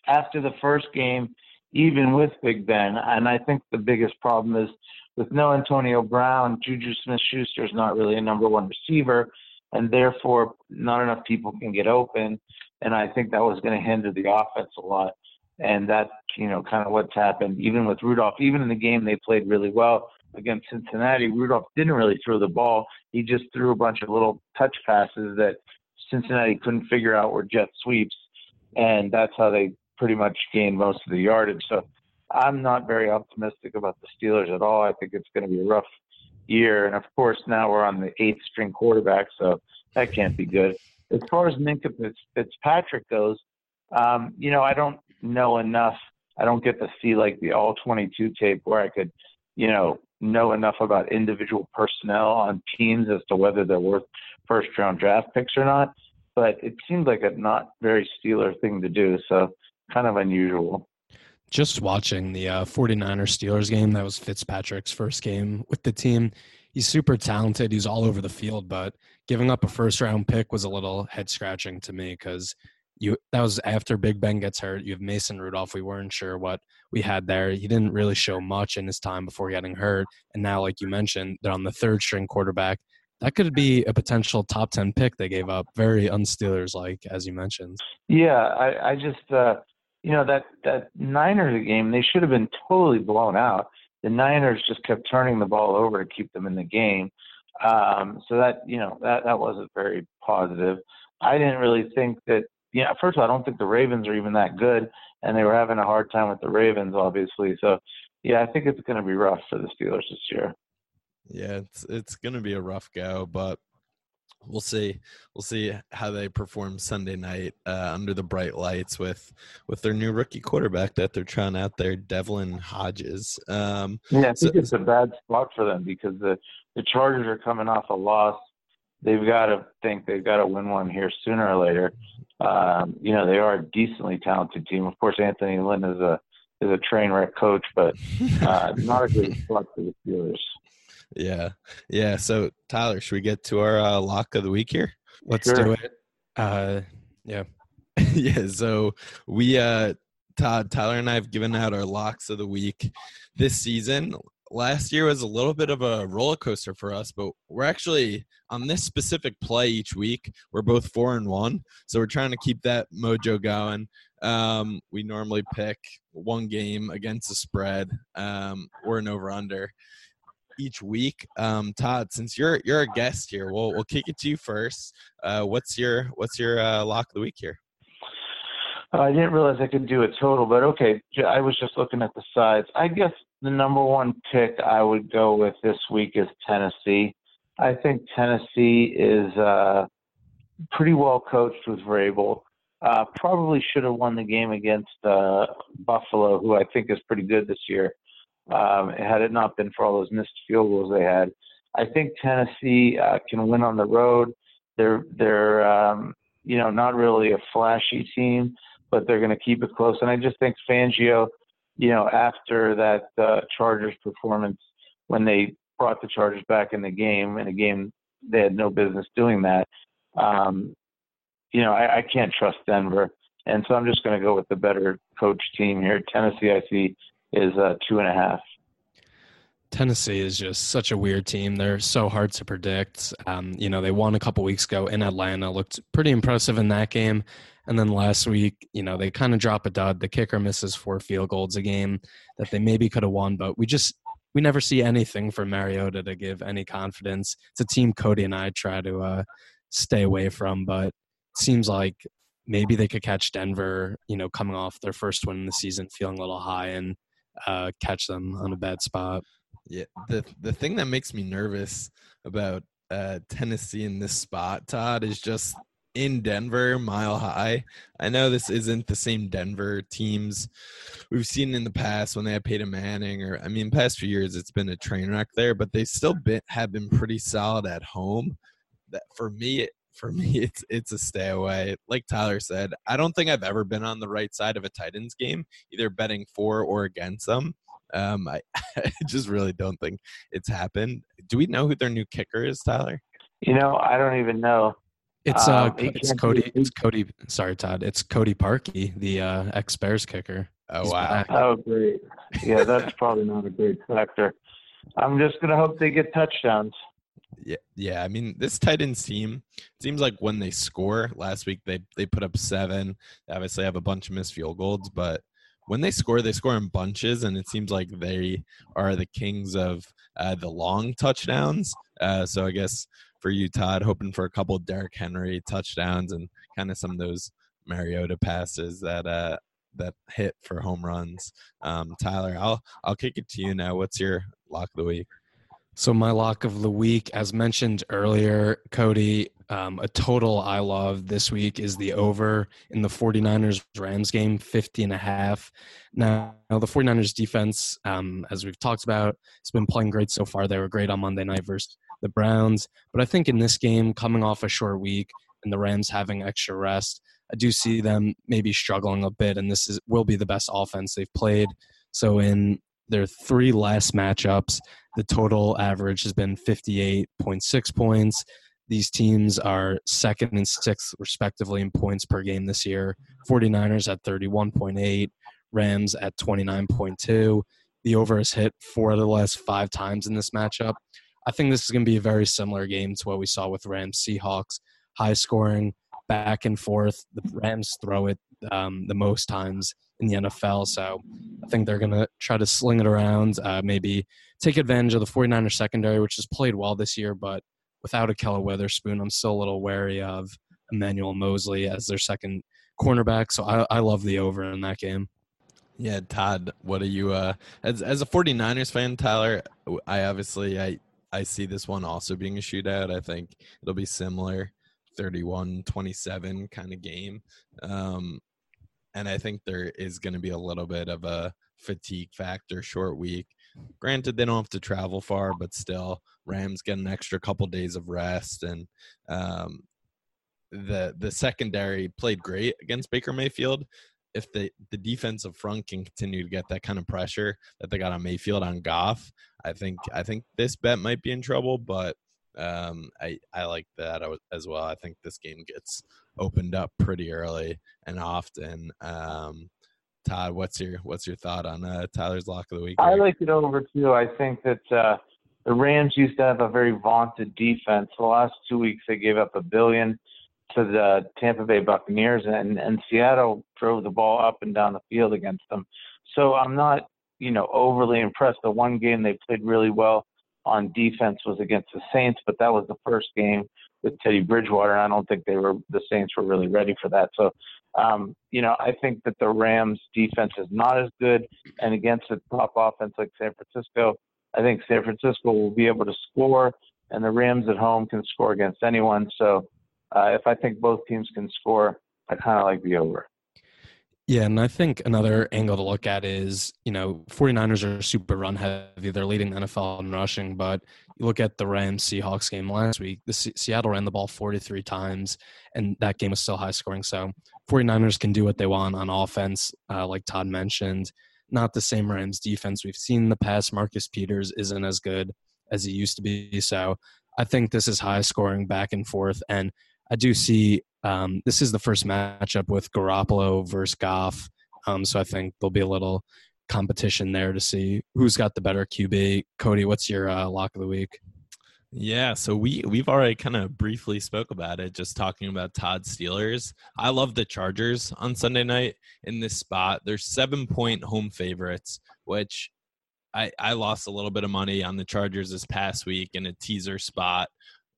after the first game, even with Big Ben, and I think the biggest problem is with no Antonio Brown, Juju Smith-Schuster is not really a number one receiver, and therefore not enough people can get open, and I think that was going to hinder the offense a lot. And that's you know kind of what's happened. Even with Rudolph, even in the game they played really well against Cincinnati, Rudolph didn't really throw the ball. He just threw a bunch of little touch passes that Cincinnati couldn't figure out were jet sweeps, and that's how they pretty much gained most of the yardage. So I'm not very optimistic about the Steelers at all. I think it's going to be a rough year, and of course now we're on the eighth string quarterback, so that can't be good. As far as Minkah Fitzpatrick goes, um, you know I don't know enough. I don't get to see like the all 22 tape where I could, you know, know enough about individual personnel on teams as to whether they're worth first round draft picks or not. But it seemed like a not very Steeler thing to do. So kind of unusual. Just watching the uh, 49ers Steelers game, that was Fitzpatrick's first game with the team. He's super talented. He's all over the field, but giving up a first round pick was a little head scratching to me because you that was after Big Ben gets hurt. You have Mason Rudolph. We weren't sure what we had there. He didn't really show much in his time before getting hurt. And now, like you mentioned, they're on the third string quarterback. That could be a potential top ten pick they gave up. Very unsteelers like, as you mentioned. Yeah, I, I just uh you know that that Niners game, they should have been totally blown out. The Niners just kept turning the ball over to keep them in the game. Um, so that you know that that wasn't very positive. I didn't really think that yeah, first of all, I don't think the Ravens are even that good, and they were having a hard time with the Ravens, obviously. So, yeah, I think it's going to be rough for the Steelers this year. Yeah, it's it's going to be a rough go, but we'll see. We'll see how they perform Sunday night uh, under the bright lights with with their new rookie quarterback that they're trying out there, Devlin Hodges. Um, yeah, I think so, it's a bad spot for them because the the Chargers are coming off a loss. They've got to think they've got to win one here sooner or later. Um, you know, they are a decently talented team. Of course, Anthony Lynn is a is a train wreck coach, but uh, *laughs* not a great spot for the Steelers. Yeah, yeah. So Tyler, should we get to our uh, lock of the week here? Let's sure. do it. Uh, yeah, *laughs* yeah. So we, uh, Todd, Tyler, and I have given out our locks of the week this season. Last year was a little bit of a roller coaster for us, but we're actually on this specific play each week. We're both four and one, so we're trying to keep that mojo going. Um, we normally pick one game against the spread um, or an over under each week. Um, Todd, since you're you're a guest here, we'll we'll kick it to you first. Uh, what's your what's your uh, lock of the week here? I didn't realize I could do a total, but okay. I was just looking at the sides. I guess the number one pick I would go with this week is Tennessee. I think Tennessee is uh, pretty well coached with Vrabel. Uh, probably should have won the game against uh, Buffalo, who I think is pretty good this year um, had it not been for all those missed field goals they had. I think Tennessee uh, can win on the road. They're they're um, you know not really a flashy team, but they're going to keep it close. And I just think Fangio, you know, after that uh, Chargers performance when they brought the Chargers back in the game in a game they had no business doing that. Um, you know, I, I can't trust Denver, and so I'm just going to go with the better coach team here. Tennessee, I see is uh, two and a half. Tennessee is just such a weird team. They're so hard to predict. Um, you know, they won a couple weeks ago in Atlanta, looked pretty impressive in that game. And then last week, you know, they kind of drop a dud. The kicker misses four field goals a game that they maybe could have won, but we just we never see anything from Mariota to give any confidence. It's a team Cody and I try to uh, stay away from, but seems like maybe they could catch Denver, you know, coming off their first win in the season, feeling a little high and uh, catch them on a bad spot. Yeah, the the thing that makes me nervous about uh, Tennessee in this spot, Todd, is just in Denver, mile high. I know this isn't the same Denver teams we've seen in the past when they had Peyton Manning, or I mean, past few years it's been a train wreck there, but they still been, have been pretty solid at home. That for me, for me, *laughs* it's it's a stay away. Like Tyler said, I don't think I've ever been on the right side of a Titans game, either betting for or against them. Um, I, *laughs* I just really don't think it's happened. Do we know who their new kicker is, Tyler? You know, I don't even know. It's uh, um, it's Cody. It's Cody. Sorry, Todd. It's Cody Parkey, the uh, ex Bears kicker. Oh He's wow! Back. Oh great. Yeah, that's probably not a great factor. I'm just gonna hope they get touchdowns. Yeah, yeah. I mean, this Titans team seems like when they score. Last week they they put up seven. They obviously have a bunch of missed field goals, but when they score, they score in bunches, and it seems like they are the kings of uh, the long touchdowns. Uh, so I guess for you, Todd, hoping for a couple Derrick Henry touchdowns and kind of some of those Mariota passes that uh, that hit for home runs. Um, Tyler, I'll I'll kick it to you now. What's your lock of the week? So my lock of the week, as mentioned earlier, Cody, um, a total I love this week is the over in the 49ers Rams game, 50 and a half. Now, the 49ers defense, um, as we've talked about, has been playing great so far. They were great on Monday night versus the Browns. But I think in this game, coming off a short week and the Rams having extra rest, I do see them maybe struggling a bit, and this is will be the best offense they've played. So in their three last matchups, the total average has been 58.6 points. These teams are second and sixth, respectively, in points per game this year. 49ers at 31.8, Rams at 29.2. The over has hit four of the last five times in this matchup. I think this is going to be a very similar game to what we saw with Rams Seahawks. High scoring, back and forth. The Rams throw it um, the most times in the NFL. So I think they're going to try to sling it around, uh, maybe take advantage of the 49ers secondary, which has played well this year, but without Ahkello Witherspoon, I'm still a little wary of Emmanuel Moseley as their second cornerback. So I, I love the over in that game. Yeah, Todd, what are you uh as as a 49ers fan, Tyler, I obviously I I see this one also being a shootout. I think it'll be similar 31-27 kind of game. Um and I think there is going to be a little bit of a fatigue factor short week. Granted they don't have to travel far, but still Rams get an extra couple days of rest and um the the secondary played great against Baker Mayfield if the the defensive front can continue to get that kind of pressure that they got on Mayfield on Goff, I think I think this bet might be in trouble. But um, I I like that as well. I think this game gets opened up pretty early and often. Um, Todd, what's your what's your thought on uh, Tyler's lock of the week? I like it over too. I think that uh, the Rams used to have a very vaunted defense. The last two weeks they gave up a billion to the Tampa Bay Buccaneers, and, and Seattle drove the ball up and down the field against them. So I'm not, you know, overly impressed. The one game they played really well on defense was against the Saints, but that was the first game with Teddy Bridgewater. I don't think they were the Saints were really ready for that. So, um, you know, I think that the Rams defense is not as good, and against a top offense like San Francisco, I think San Francisco will be able to score, and the Rams at home can score against anyone. So uh, if I think both teams can score, I kind of like the over. Yeah, and I think another angle to look at is, you know, 49ers are super run heavy. They're leading the NFL in rushing, but you look at the Rams Seahawks game last week, the C- Seattle ran the ball 43 times, and that game was still high scoring. So 49ers can do what they want on offense, uh, like Todd mentioned. Not the same Rams defense we've seen in the past. Marcus Peters isn't as good as he used to be. So I think this is high scoring back and forth. And I do see um, this is the first matchup with Garoppolo versus Goff. Um, so I think there'll be a little competition there to see who's got the better QB. Cody, what's your uh, lock of the week? Yeah, so we we've already kind of briefly spoke about it, just talking about Todd Steelers. I love the Chargers on Sunday night in this spot. They're seven point home favorites, which I I lost a little bit of money on the Chargers this past week in a teaser spot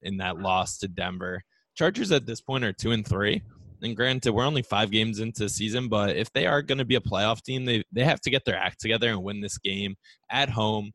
in that loss to Denver. Chargers at this point are two and three. And granted, we're only five games into the season, but if they are going to be a playoff team, they, they have to get their act together and win this game at home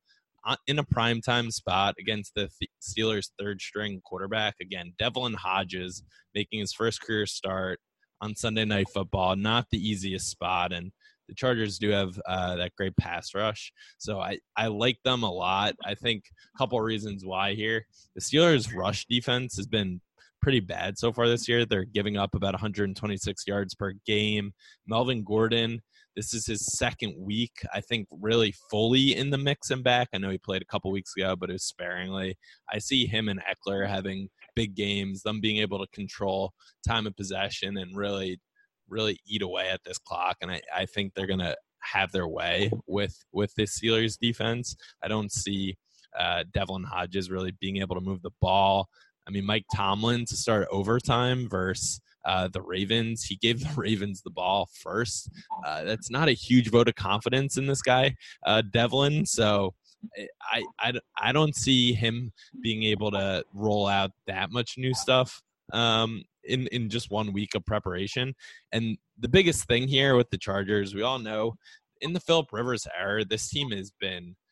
in a primetime spot against the Steelers' third string quarterback. Again, Devlin Hodges making his first career start on Sunday Night Football. Not the easiest spot. And the Chargers do have uh, that great pass rush. So I, I like them a lot. I think a couple reasons why here. The Steelers' rush defense has been pretty bad so far this year. They're giving up about 126 yards per game. Melvin Gordon, this is his second week, I think, really fully in the mix and back. I know he played a couple weeks ago, but it was sparingly. I see him and Ekeler having big games, them being able to control time of possession and really, really eat away at this clock. And I, I think they're going to have their way with with this Steelers defense. I don't see uh, Devlin Hodges really being able to move the ball. I mean, Mike Tomlin to start overtime versus uh, the Ravens. He gave the Ravens the ball first. Uh, that's not a huge vote of confidence in this guy, uh, Devlin. So eh, I, I, I don't see him being able to roll out that much new stuff um, in, in just one week of preparation. And the biggest thing here with the Chargers, we all know in the Philip Rivers era, this team has been –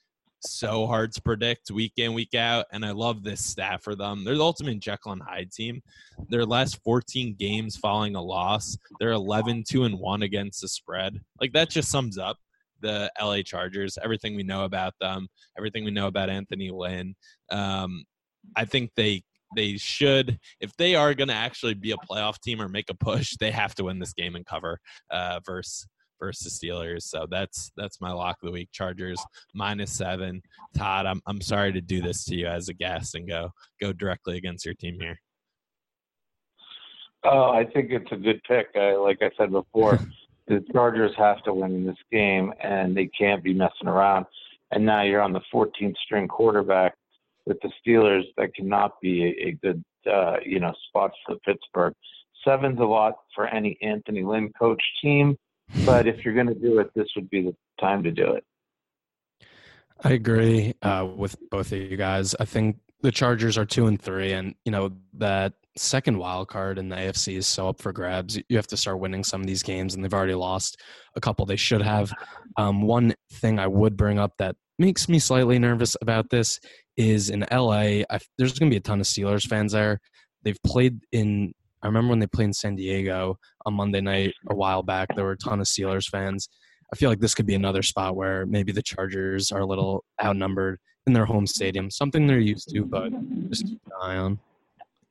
so hard to predict week in week out and i love this stat for them. They're the ultimate jekyll and hyde team. Their last 14 games following a loss they're 11 2 and 1 against the spread. Like that just sums up the la chargers everything we know about them everything we know about anthony lynn. Um, i think they they should if they are going to actually be a playoff team or make a push they have to win this game and cover uh, versus versus Steelers. So that's that's my lock of the week. Chargers minus seven. Todd, I'm I'm sorry to do this to you as a guest and go go directly against your team here. Oh, I think it's a good pick. Uh, like I said before, *laughs* the Chargers have to win in this game, and they can't be messing around. And now you're on the 14th string quarterback with the Steelers. That cannot be a, a good, uh, you know, spot for Pittsburgh. Seven's a lot for any Anthony Lynn coach team but if you're going to do it, this would be the time to do it. I agree uh, with both of you guys. I think the Chargers are two and three, and you know that second wild card in the AFC is so up for grabs. You have to start winning some of these games, and they've already lost a couple they should have. Um, one thing I would bring up that makes me slightly nervous about this is in LA. I, there's going to be a ton of Steelers fans there. They've played in. I remember when they played in San Diego on Monday night a mm-hmm. while back. There were a ton of Steelers fans. I feel like this could be another spot where maybe the Chargers are a little outnumbered in their home stadium, something they're used to, but just keep an eye on.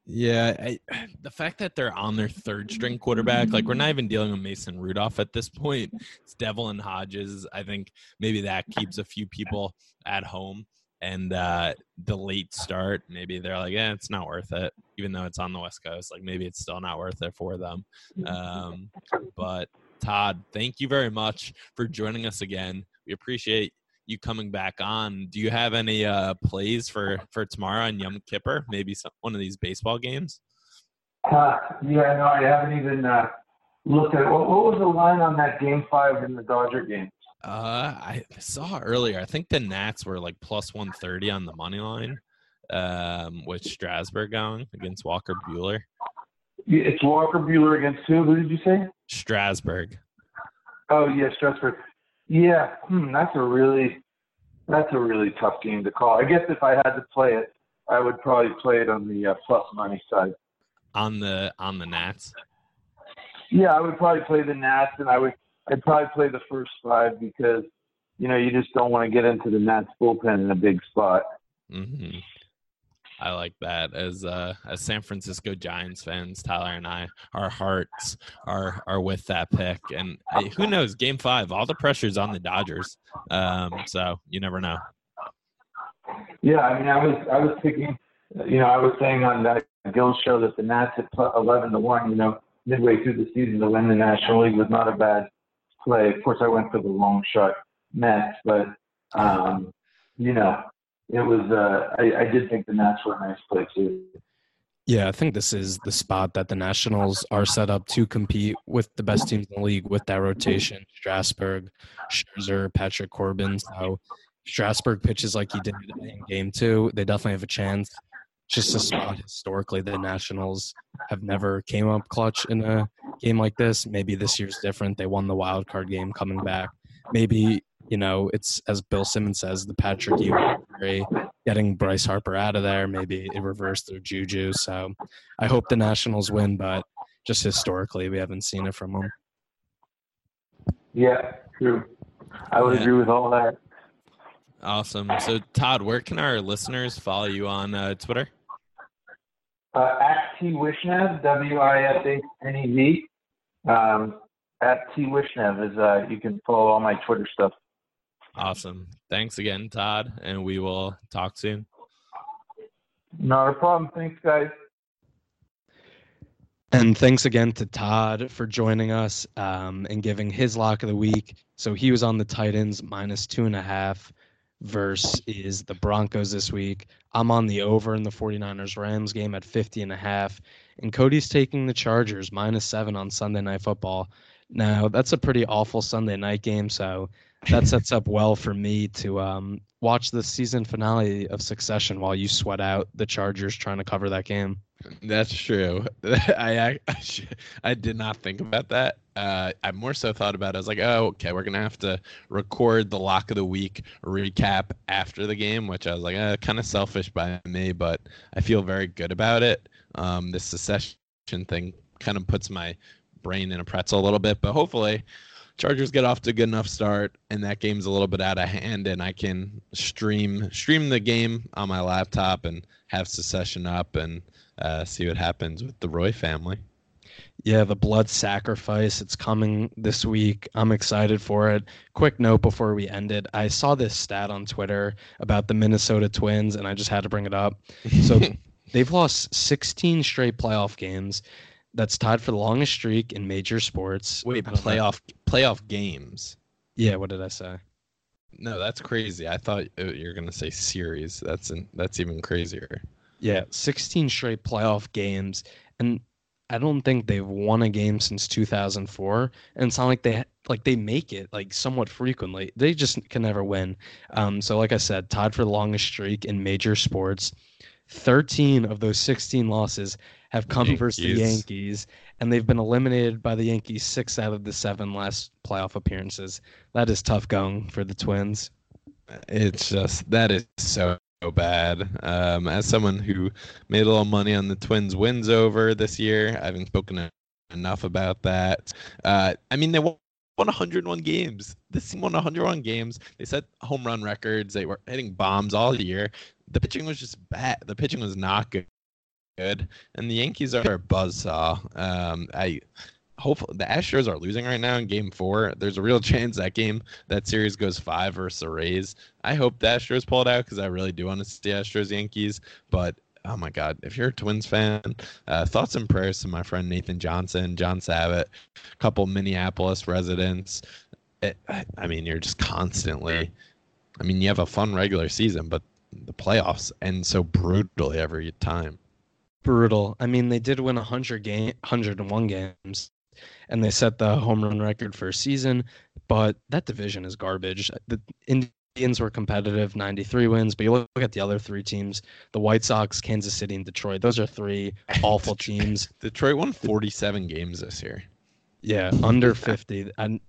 Yeah, I, the fact that they're on their third string quarterback, like we're not even dealing with Mason Rudolph at this point. It's Devlin Hodges. I think maybe that keeps a few people at home. And uh, the late start, maybe they're like, yeah, it's not worth it, even though it's on the West Coast. Like maybe it's still not worth it for them. Um, but Todd, thank you very much for joining us again. We appreciate you coming back on. Do you have any uh, plays for for tomorrow on Yom Kippur? Maybe some, one of these baseball games. Uh, yeah, no, I haven't even uh, looked at what, what was the line on that game five in the Dodger game. Uh, I saw earlier. I think the Nats were like plus one thirty on the money line, um, with Strasburg going against Walker Buehler. It's Walker Buehler against who? Who did you say? Strasburg. Oh yeah, Strasburg. Yeah, hmm, that's a really that's a really tough game to call. I guess if I had to play it, I would probably play it on the uh, plus money side. On the on the Nats. Yeah, I would probably play the Nats, and I would I'd probably play the first five because you know you just don't want to get into the Nats bullpen in a big spot. Mm-hmm. I like that. As uh, as San Francisco Giants fans, Tyler and I, our hearts are are with that pick. And hey, who knows? Game five, all the pressure's on the Dodgers. Um, so you never know. Yeah, I mean, I was I was picking. You know, I was saying on that Gill show that the Nats at eleven to one. You know, midway through the season to win the National League was not a bad play. Of course, I went for the long shot Mets, but um, you know, it was. Uh, I, I did think the Nats were a nice play too. Yeah, I think this is the spot that the Nationals are set up to compete with the best teams in the league with that rotation: Strasburg, Scherzer, Patrick Corbin. So Strasburg pitches like he did in Game Two, they definitely have a chance. Just a spot historically, the Nationals have never came up clutch in a game like this. Maybe this year's different. They won the wild card game coming back. Maybe you know, it's as Bill Simmons says, the Patrick Ewing getting Bryce Harper out of there. Maybe it reversed their juju. So I hope the Nationals win, but just historically, we haven't seen it from them. Yeah, true. I would Yeah. agree with all that. Awesome. So Todd, where can our listeners follow you on uh, Twitter? Uh, at T Wishnev, W I S H N E V. Um, at T Wishnev is uh, you can follow all my Twitter stuff. Awesome. Thanks again, Todd, and we will talk soon. Not a problem. Thanks, guys. And thanks again to Todd for joining us um, and giving his lock of the week. So he was on the Titans minus two and a half versus is the Broncos this week. I'm on the over in the 49ers Rams game at 50 and a half. And Cody's taking the Chargers minus seven on Sunday Night Football. Now, that's a pretty awful Sunday night game. So that sets up well for me to um, watch the season finale of Succession while you sweat out the Chargers trying to cover that game. That's true. *laughs* I, *laughs* I I did not think about that. Uh, I more so thought about. It. I was like, oh, okay, we're gonna have to record the lock of the week recap after the game, which I was like, uh, kind of selfish by me, but I feel very good about it. Um, this Succession thing kind of puts my brain in a pretzel a little bit, but hopefully. Chargers get off to a good enough start, and that game's a little bit out of hand, and I can stream stream the game on my laptop and have Succession up and uh, see what happens with the Roy family. Yeah, the blood sacrifice. It's coming this week. I'm excited for it. Quick note before we end it. I saw this stat on Twitter about the Minnesota Twins, and I just had to bring it up. So *laughs* they've lost 16 straight playoff games. That's tied for the longest streak in major sports. Wait, playoff playoff games? Yeah, what did I say? No, that's crazy. I thought uh, you were gonna say series. That's an, that's even crazier. Yeah, 16 straight playoff games. And I don't think they've won a game since 2004. And it's not like they like they make it like somewhat frequently. They just can never win. Um, so like I said, tied for the longest streak in major sports. 13 of those 16 losses have come versus the Yankees. Yankees, and they've been eliminated by the Yankees six out of the seven last playoff appearances. That is tough going for the Twins. It's just that is so bad. Um, as someone who made a little money on the Twins wins over this year, I haven't spoken enough about that. Uh, I mean, they won. Won 101 games. This team won 101 games. They set home run records. They were hitting bombs all year. The pitching was just bad. The pitching was not good. Good. And the Yankees are a buzzsaw. Um, I hopefully the Astros are losing right now in game four. There's a real *laughs* chance that game, that series goes five versus the Rays. I hope the Astros pull it out because I really do want to see Astros Yankees. But oh my God, if you're a Twins fan, uh, thoughts and prayers to my friend Nathan Johnson, John Sabat, a couple Minneapolis residents. It, I mean, you're just constantly. I mean, you have a fun regular season, but the playoffs end so brutally every time. Brutal. I mean, they did win 100 game, 101 games, and they set the home run record for a season. But that division is garbage. The Indians were competitive, 93 wins. But you look at the other three teams: the White Sox, Kansas City, and Detroit. Those are three *laughs* awful teams. Detroit won 47 games this year. Yeah, under 50. And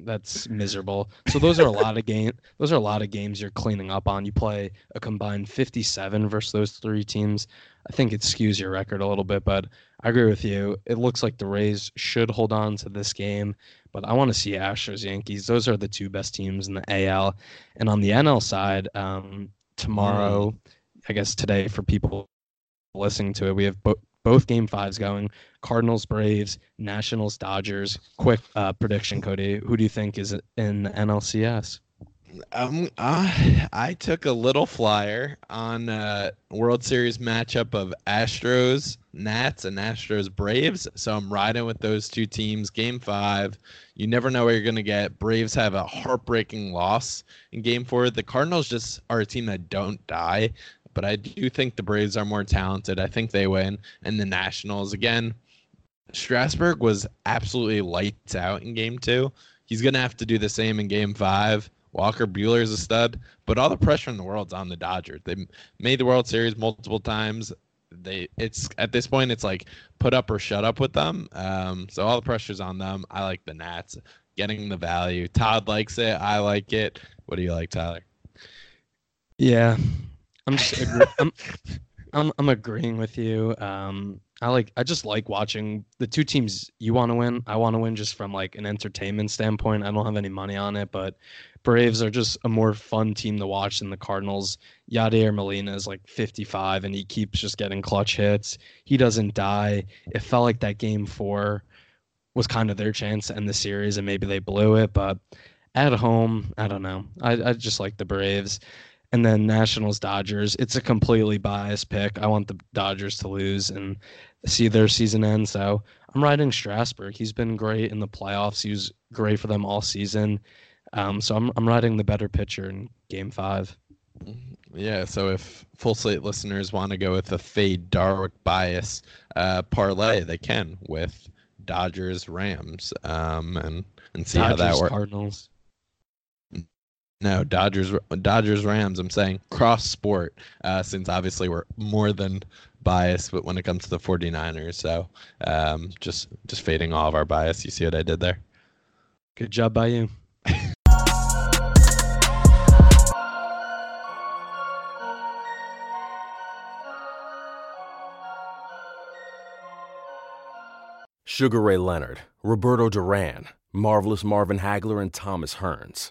that's miserable. So those are a lot of game. Those are a lot of games you're cleaning up on. You play a combined 57 versus those three teams. I think it skews your record a little bit, but I agree with you. It looks like the Rays should hold on to this game, but I want to see Astros Yankees. Those are the two best teams in the AL. And on the NL side, um, tomorrow, I guess today for people listening to it, we have bo- both game fives going. Cardinals, Braves, Nationals, Dodgers. Quick uh, prediction, Cody. Who do you think is in the NLCS? Um, uh, I took a little flyer on uh, World Series matchup of Astros Nats and Astros Braves. So I'm riding with those two teams. Game five. You never know where you're gonna get. Braves have a heartbreaking loss in Game four. The Cardinals just are a team that don't die, but I do think the Braves are more talented. I think they win. And the Nationals again. Strasburg was absolutely lights out in Game two. He's gonna have to do the same in Game five. Walker Buehler is a stud, but all the pressure in the world's on the Dodgers. They made the World Series multiple times. They it's at this point it's like put up or shut up with them. Um, so all the pressure's on them. I like the Nats getting the value. Todd likes it. I like it. What do you like, Tyler? Yeah, I'm just agree- I'm, *laughs* I'm I'm agreeing with you. Um, I like I just like watching the two teams you want to win. I want to win just from like an entertainment standpoint. I don't have any money on it, but Braves are just a more fun team to watch than the Cardinals. Yadier Molina is like 55 and he keeps just getting clutch hits. He doesn't die. It felt like that game four was kind of their chance to end the series and maybe they blew it, but at home, I don't know. I, I just like the Braves. And then Nationals Dodgers. It's a completely biased pick. I want the Dodgers to lose and see their season end. So I'm riding Strasburg. He's been great in the playoffs. He was great for them all season. Um, so I'm I'm riding the better pitcher in Game Five. Yeah, so if full slate listeners want to go with a fade Darwick bias uh, parlay, they can with Dodgers Rams um, and and see Dodgers, how that works. Cardinals. No, Dodgers Dodgers Rams. I'm saying cross sport uh, since obviously we're more than biased but when it comes to the 49ers. So um, just just fading all of our bias. You see what I did there? Good job by you. Sugar Ray Leonard, Roberto Duran, Marvelous Marvin Hagler, and Thomas Hearns.